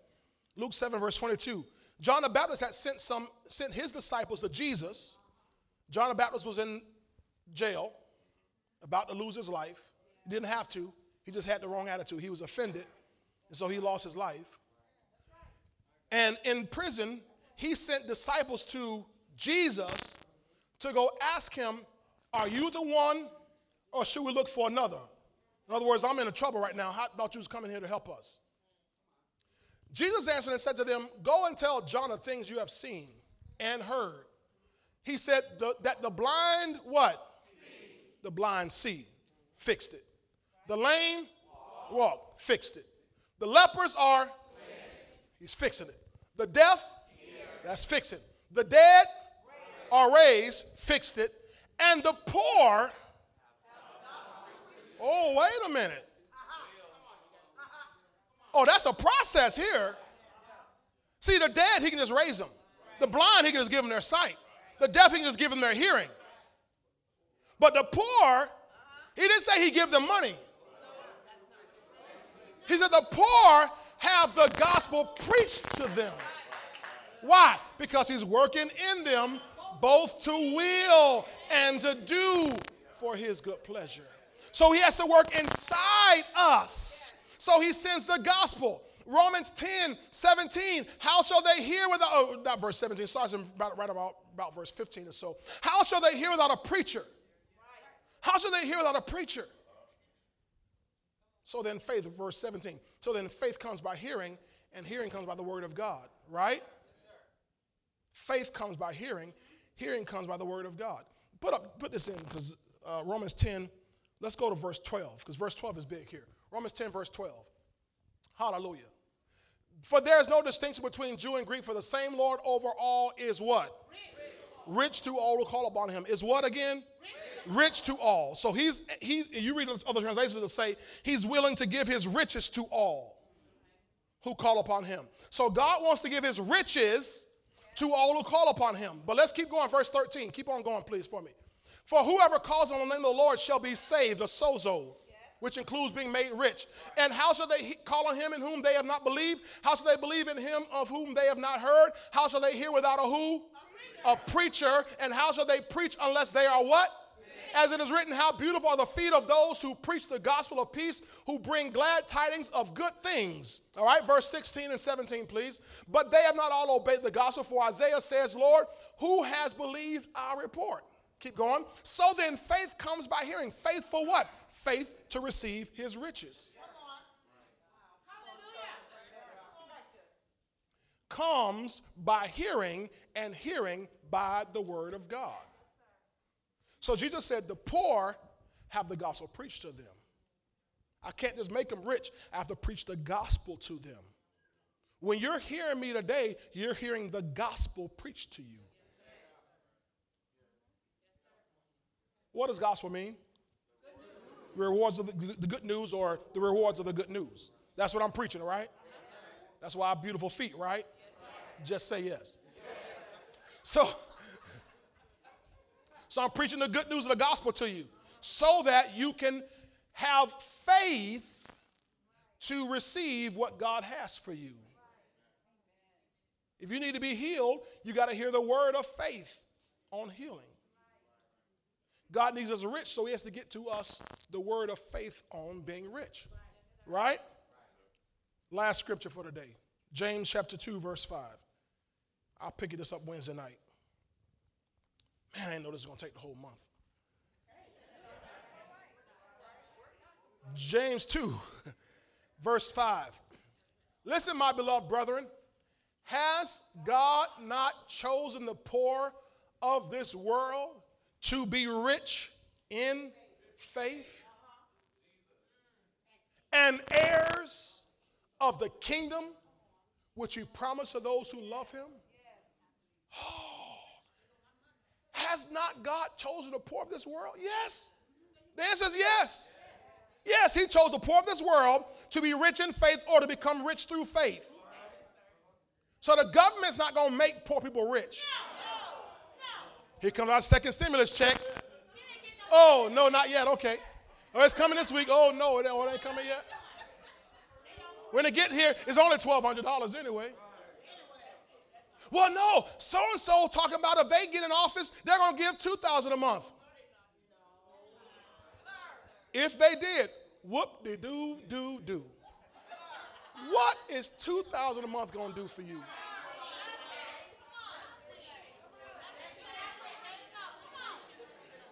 Luke 7, verse 22. John the Baptist had sent some sent his disciples to Jesus. John the Baptist was in jail, about to lose his life. He didn't have to. He just had the wrong attitude. He was offended, and so he lost his life. And in prison, he sent disciples to Jesus to go ask him, Are you the one, or should we look for another? In other words, I'm in trouble right now. I thought you was coming here to help us. Jesus answered and said to them, Go and tell John the things you have seen and heard. He said the, that the blind, what? See. The blind see. Fixed it. The lame walk, fixed it. The lepers are, he's fixing it. The deaf, that's fix it. The dead are raised, fixed it. And the poor, oh, wait a minute. Oh, that's a process here. See, the dead, he can just raise them. The blind, he can just give them their sight. The deaf, he can just give them their hearing. But the poor, he didn't say he give them money. He said, The poor have the gospel preached to them. Why? Because he's working in them both to will and to do for his good pleasure. So he has to work inside us. So he sends the gospel. Romans 10, 17. How shall they hear without, oh, not verse 17, starts about, right about, about verse 15 or so. How shall they hear without a preacher? How shall they hear without a preacher? So then faith, verse 17. So then faith comes by hearing, and hearing comes by the word of God, right? Faith comes by hearing, hearing comes by the word of God. Put up, put this in because uh, Romans 10. Let's go to verse 12 because verse 12 is big here. Romans 10, verse 12. Hallelujah. For there is no distinction between Jew and Greek, for the same Lord over all is what? Rich, Rich to all who call upon him. Is what again? Rich rich to all. So he's, he, you read other translations that say he's willing to give his riches to all who call upon him. So God wants to give his riches to all who call upon him. But let's keep going. Verse 13. Keep on going, please, for me. For whoever calls on the name of the Lord shall be saved, a sozo, which includes being made rich. And how shall they call on him in whom they have not believed? How shall they believe in him of whom they have not heard? How shall they hear without a who? A preacher. A preacher. And how shall they preach unless they are what? As it is written, how beautiful are the feet of those who preach the gospel of peace, who bring glad tidings of good things. All right, verse 16 and 17, please. But they have not all obeyed the gospel, for Isaiah says, Lord, who has believed our report? Keep going. So then faith comes by hearing. Faith for what? Faith to receive his riches. Come on. Hallelujah. Comes by hearing, and hearing by the word of God. So Jesus said, The poor have the gospel preached to them. I can't just make them rich, I have to preach the gospel to them. When you're hearing me today, you're hearing the gospel preached to you. What does gospel mean? Rewards of the, the, good news or the rewards of the good news. That's what I'm preaching, right? That's why I have beautiful feet, right? Just say yes. So, so I'm preaching the good news of the gospel to you so that you can have faith to receive what God has for you. If you need to be healed, you got to hear the word of faith on healing. God needs us rich, so He has to get to us the word of faith on being rich. Right? Last scripture for today James chapter 2, verse 5. I'll pick this up Wednesday night. Man, I didn't know this was going to take the whole month. James 2, verse 5. Listen, my beloved brethren, has God not chosen the poor of this world to be rich in faith and heirs of the kingdom which he promised to those who love him? Oh, has not God chosen the poor of this world? Yes. The answer is yes. Yes, he chose the poor of this world to be rich in faith or to become rich through faith. So the government's not going to make poor people rich. Here comes our second stimulus check. Oh, no, not yet. Okay. Oh, it's coming this week. Oh, no, it oh, ain't coming yet. When it get here, it's only $1,200 anyway. Well, no, so and so talking about if they get in office, they're going to give 2000 a month. If they did, whoop de doo doo doo. What is 2000 a month going to do for you?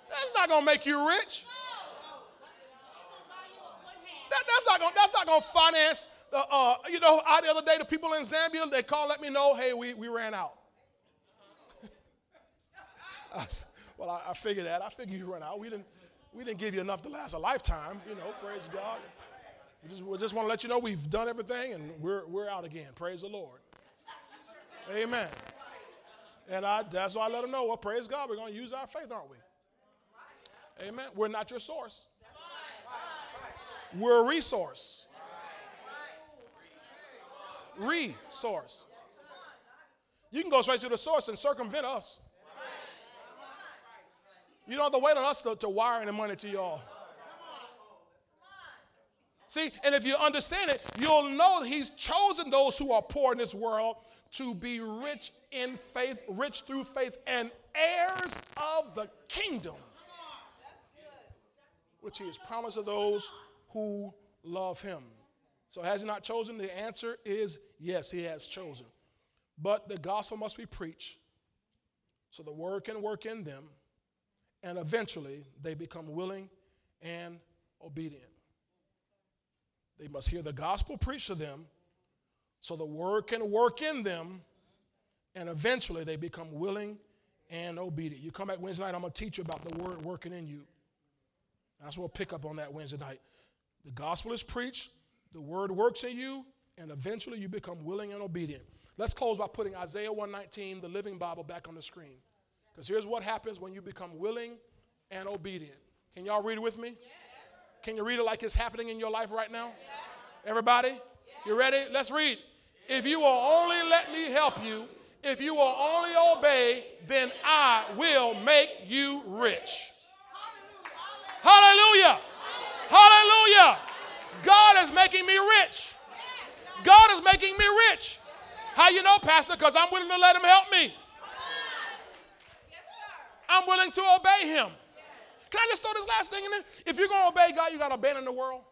That's not going to make you rich. That, that's not going. That's not going to finance. Uh, uh, you know, I, the other day, the people in Zambia they called, let me know, hey, we, we ran out. I, well, I, I figured that. I figured you ran out. We didn't we didn't give you enough to last a lifetime, you know, praise God. We just, we just want to let you know we've done everything and we're, we're out again. Praise the Lord. Amen. And I, that's why I let them know, well, praise God, we're going to use our faith, aren't we? Amen. We're not your source. We're a resource. Resource. You can go straight to the source and circumvent us. You don't have to wait on us to, to wire any money to y'all. See, and if you understand it, you'll know he's chosen those who are poor in this world to be rich in faith, rich through faith, and heirs of the kingdom, which he has promised to those who love him. So, has he not chosen? The answer is yes, he has chosen. But the gospel must be preached so the word can work in them and eventually they become willing and obedient. They must hear the gospel preached to them so the word can work in them, and eventually they become willing and obedient. You come back Wednesday night, I'm going to teach you about the word working in you. That's what we'll pick up on that Wednesday night. The gospel is preached, the word works in you, and eventually you become willing and obedient. Let's close by putting Isaiah 119, the Living Bible, back on the screen. Because here's what happens when you become willing and obedient. Can y'all read it with me? Yes. Can you read it like it's happening in your life right now? Yes. Everybody? Yes. You ready? Let's read. If you will only let me help you, if you will only obey, then I will make you rich. Hallelujah. Hallelujah. God is making me rich. God is making me rich. How you know, Pastor? Because I'm willing to let him help me. I'm willing to obey him. Can I just throw this last thing in there? If you're going to obey God, you got to abandon the world.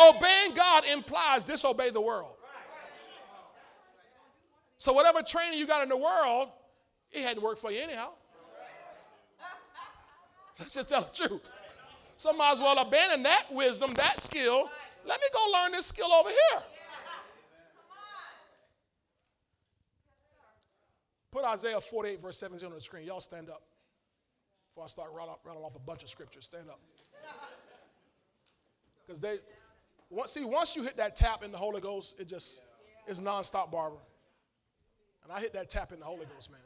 Obeying God implies disobey the world. So whatever training you got in the world, it hadn't worked for you anyhow. Let's just tell the truth. So might as well abandon that wisdom, that skill. Let me go learn this skill over here. Put Isaiah 48, verse 17 on the screen. Y'all stand up before I start rattling off a bunch of scriptures. Stand up. Because they, see, once you hit that tap in the Holy Ghost, it just is nonstop, Barbara. And I hit that tap in the Holy Ghost, man.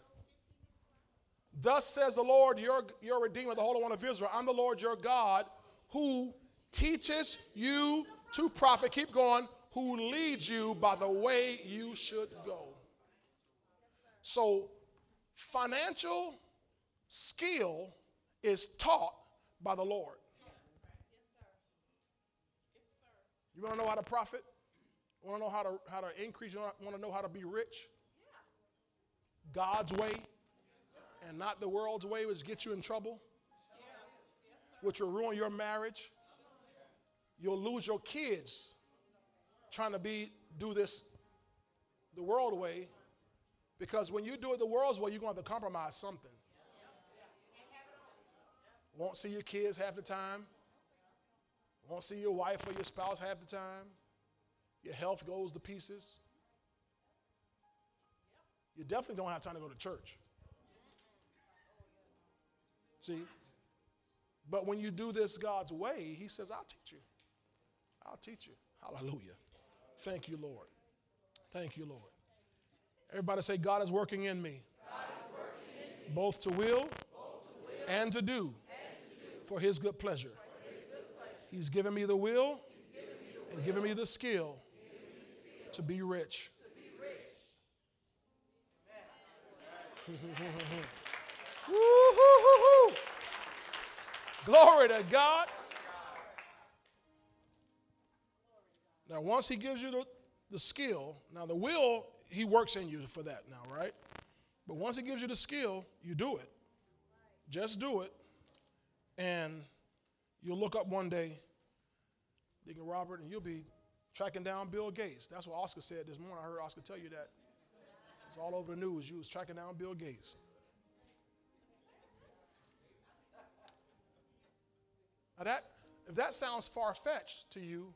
Thus says the Lord, your, your Redeemer, the Holy One of Israel. I'm the Lord your God who teaches you to profit. Keep going. Who leads you by the way you should go. So, financial skill is taught by the Lord. You want to know how to profit? Want to know how to how to increase? You want to know how to be rich? God's way, and not the world's way, which get you in trouble, which will ruin your marriage. You'll lose your kids trying to be do this the world way because when you do it the world's way, you're going to have to compromise something. Won't see your kids half the time. Won't see your wife or your spouse half the time. your health goes to pieces. You definitely don't have time to go to church. See? But when you do this God's way, He says, I'll teach you. I'll teach you. Hallelujah. Thank you, Lord. Thank you, Lord. Everybody say, God is working in me. God is working in me. Both, to will, and to do, for, his good pleasure. He's given me the will, and given me the skill, me the skill to, be rich. to be rich. Glory to God. Now, once he gives you the, the skill, now the will, he works in you for that now, right? But once he gives you the skill, you do it. Just do it. And you'll look up one day, Deacon Robert, and you'll be tracking down Bill Gates. That's what Oscar said this morning. I heard Oscar tell you that. It's all over the news. You was tracking down Bill Gates. Now that, if that sounds far fetched to you,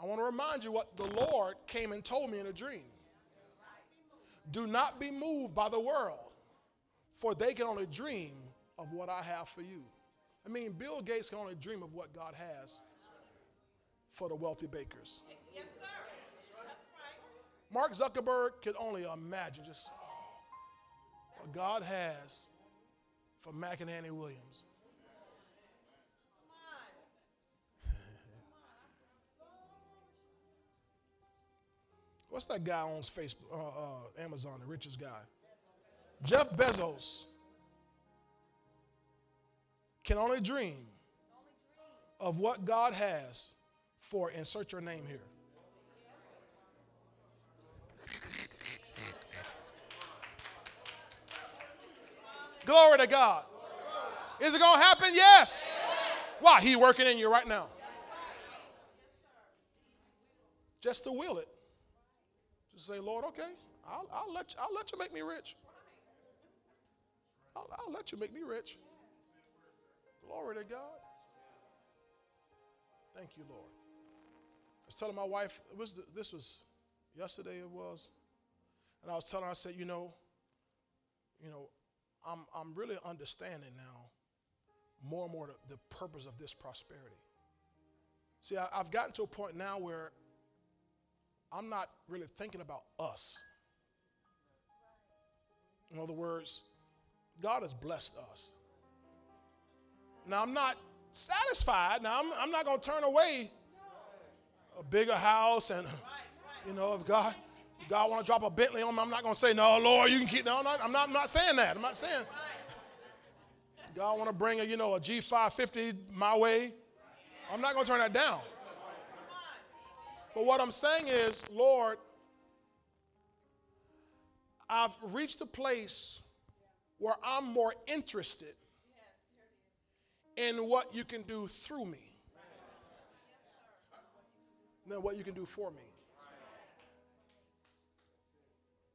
I want to remind you what the Lord came and told me in a dream. Do not be moved by the world, for they can only dream of what I have for you. I mean, Bill Gates can only dream of what God has for the wealthy bakers. Yes, sir. That's right. Mark Zuckerberg could only imagine just oh, what God has for Mac and Annie Williams. What's that guy on Facebook, uh, uh, Amazon, the richest guy? Jeff Bezos can only dream of what God has for insert your name here. Glory to God. Is it going to happen? Yes. Why? He working in you right now. Just to will it. Say, Lord, okay, I'll, I'll, let, you, I'll let you make me rich. I'll, I'll let you make me rich. Glory to God. Thank you, Lord. I was telling my wife, was this was yesterday, it was, and I was telling her, I said, you know, you know, I'm, I'm really understanding now more and more the, the purpose of this prosperity. See, I, I've gotten to a point now where I'm not really thinking about us. In other words, God has blessed us. Now, I'm not satisfied. Now, I'm, I'm not going to turn away a bigger house and, you know, if God, if God want to drop a Bentley on me, I'm not going to say, no, Lord, you can keep, no, I'm not, I'm not, saying that. I'm not saying, God want to bring a, you know, a G550 my way. I'm not going to turn that down. But what I'm saying is, Lord, I've reached a place where I'm more interested in what you can do through me than what you can do for me.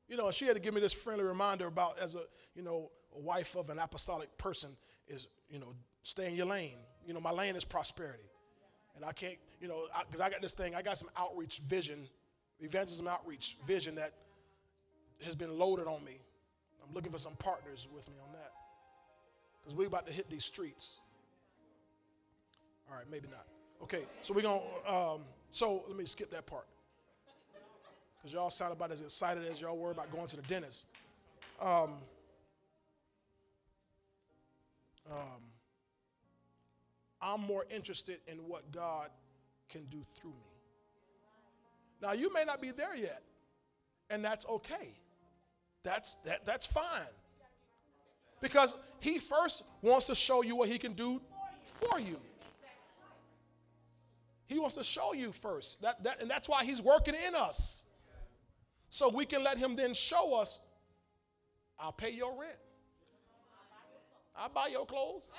You know, she had to give me this friendly reminder about as a, you know, a wife of an apostolic person is, you know, stay in your lane. You know, my lane is prosperity. And I can't, you know, because I, I, got this thing, I got some outreach vision, evangelism outreach vision that has been loaded on me. I'm looking for some partners with me on that. Because we're about to hit these streets. All right, maybe not. Okay, so we're going to, um, so let me skip that part. Because y'all sound about as excited as y'all were about going to the dentist. Um, um, I'm more interested in what God can do through me. Now, you may not be there yet, and that's okay. That's, that, that's fine. Because He first wants to show you what He can do for you. He wants to show you first. That, that, and that's why He's working in us. So we can let Him then show us I'll pay your rent, I'll buy your clothes.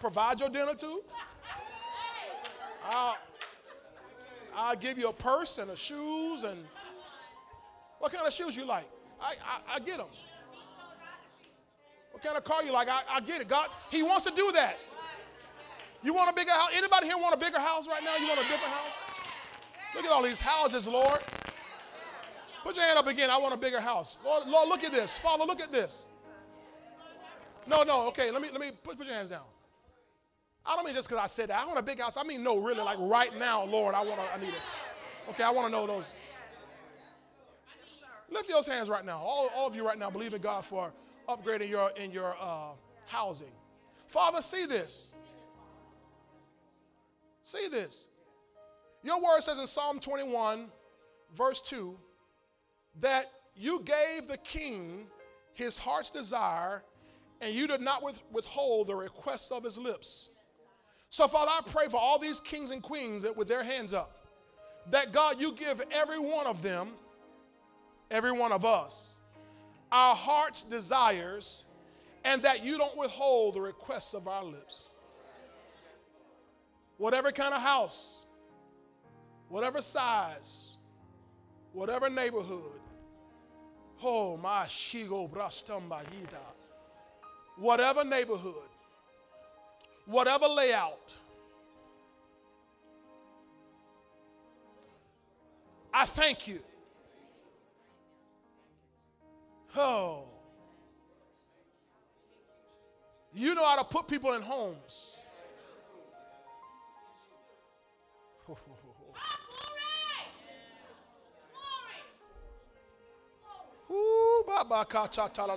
Provide your dinner too. I'll, I'll give you a purse and a shoes and what kind of shoes you like? I, I, I get them. What kind of car you like? I, I get it. God, He wants to do that. You want a bigger house? Anybody here want a bigger house right now? You want a different house? Look at all these houses, Lord. Put your hand up again. I want a bigger house. Lord, Lord look at this. Father, look at this. No, no, okay, let me let me put, put your hands down. I don't mean just because I said that. I want a big house. I mean, no, really, like right now, Lord, I want to, I need it. Okay, I want to know those. Lift your hands right now. All, all of you right now believe in God for upgrading your in your uh, housing. Father, see this. See this. Your word says in Psalm 21, verse 2, that you gave the king his heart's desire, and you did not withhold the requests of his lips. So, Father, I pray for all these kings and queens that with their hands up, that God, you give every one of them, every one of us, our heart's desires, and that you don't withhold the requests of our lips. Whatever kind of house, whatever size, whatever neighborhood, oh my shigo brastambahida, whatever neighborhood, whatever layout. I thank you. Oh. You know how to put people in homes. Ooh, baba kacha tala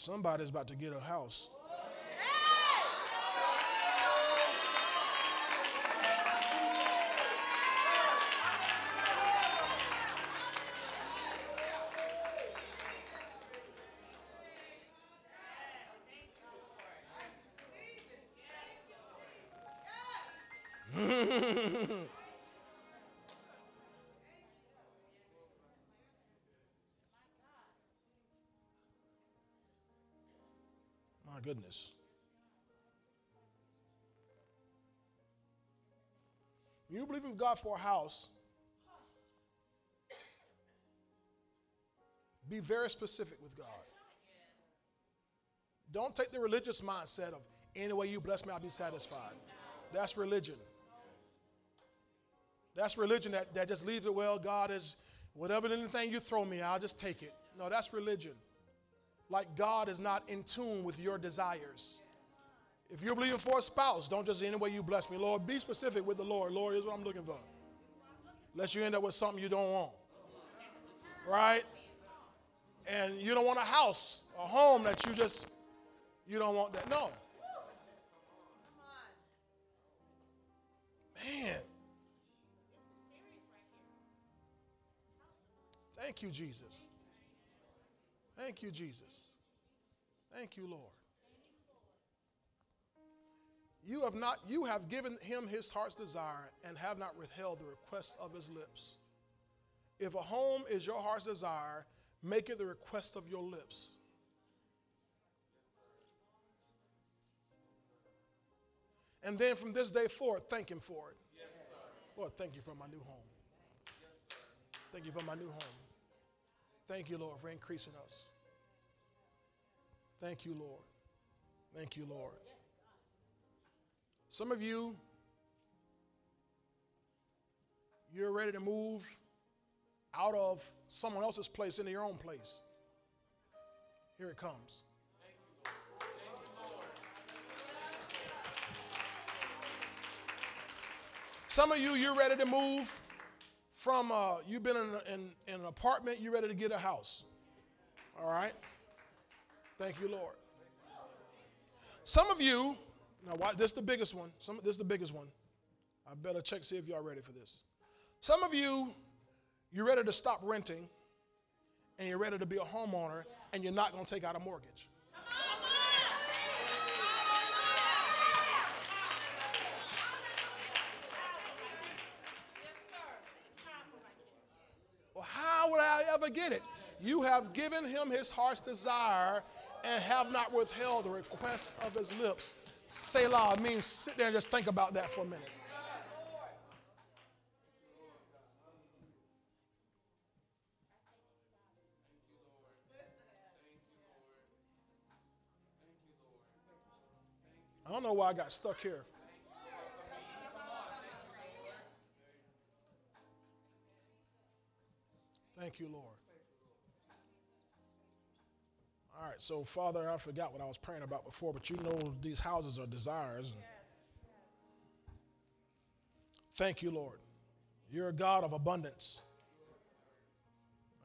Somebody's about to get a house. My goodness. You believe in God for a house, be very specific with God. Don't take the religious mindset of any way you bless me, I'll be satisfied. That's religion. That's religion that, that just leaves it, well, God is, whatever anything you throw me, I'll just take it. No, that's religion like God is not in tune with your desires. If you're believing for a spouse, don't just any way you bless me, Lord. Be specific with the Lord. Lord, here's what I'm looking for. Lest you end up with something you don't want. Right? And you don't want a house, a home that you just, you don't want that. No. Man. Thank you, Jesus. Thank you, Jesus. Thank you, Lord. You have not you have given him his heart's desire and have not withheld the request of his lips. If a home is your heart's desire, make it the request of your lips. And then from this day forward, thank him for it. Lord, thank you for my new home. Thank you for my new home. Thank you, Lord, for increasing us. Thank you, Lord. Thank you, Lord. Some of you, you're ready to move out of someone else's place into your own place. Here it comes. Some of you, you're ready to move from, uh, you've been in, in, in an apartment, you're ready to get a house. All right? Thank you, Lord. Some of you, now why, this is the biggest one. Some, this is the biggest one. I better check see if y'all ready for this. Some of you, you're ready to stop renting and you're ready to be a homeowner and you're not going to take out a mortgage. Ever get it. You have given him his heart's desire and have not withheld the request of his lips. Selah means sit there and just think about that for a minute. I don't know why I got stuck here. Thank you, Lord. All right, so Father, I forgot what I was praying about before, but you know these houses are desires. Thank you, Lord. You're a God of abundance,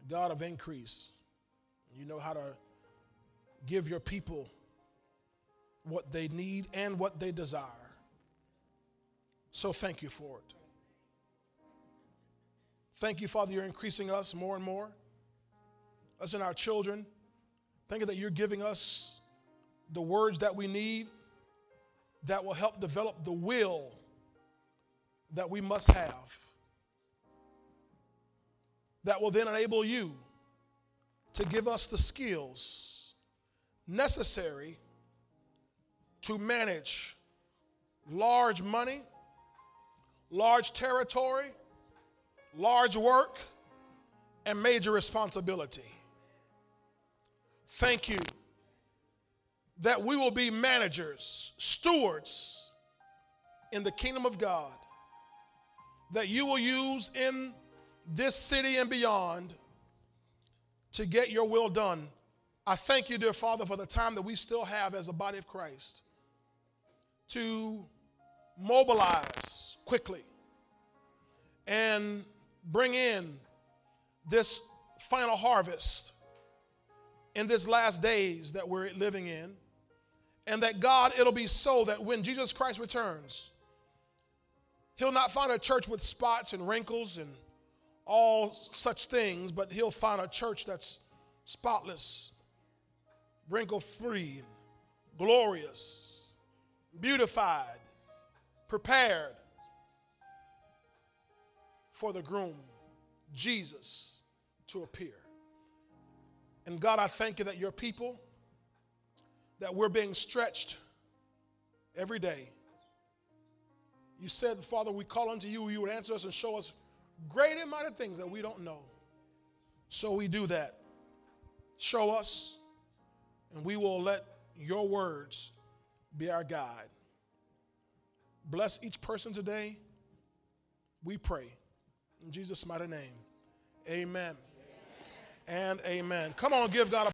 a God of increase. You know how to give your people what they need and what they desire. So thank you for it. Thank you, Father, you're increasing us more and more, us and our children. Thank you that you're giving us the words that we need that will help develop the will that we must have, that will then enable you to give us the skills necessary to manage large money, large territory, large work, and major responsibility. Thank you that we will be managers, stewards in the kingdom of God, that you will use in this city and beyond to get your will done. I thank you, dear Father, for the time that we still have as a body of Christ to mobilize quickly and bring in this final harvest in this last days that we're living in. And that God, it'll be so that when Jesus Christ returns, he'll not find a church with spots and wrinkles and all such things, but he'll find a church that's spotless, wrinkle free, glorious beautified, prepared for the groom, Jesus, to appear. And God, I thank you that your people, that we're being stretched every day. You said, Father, we call unto you, you would answer us and show us great and mighty things that we don't know. So we do that. Show us, and we will let your words be our guide. Bless each person today. We pray. In Jesus' mighty name. Amen. amen. And amen. Come on, give God a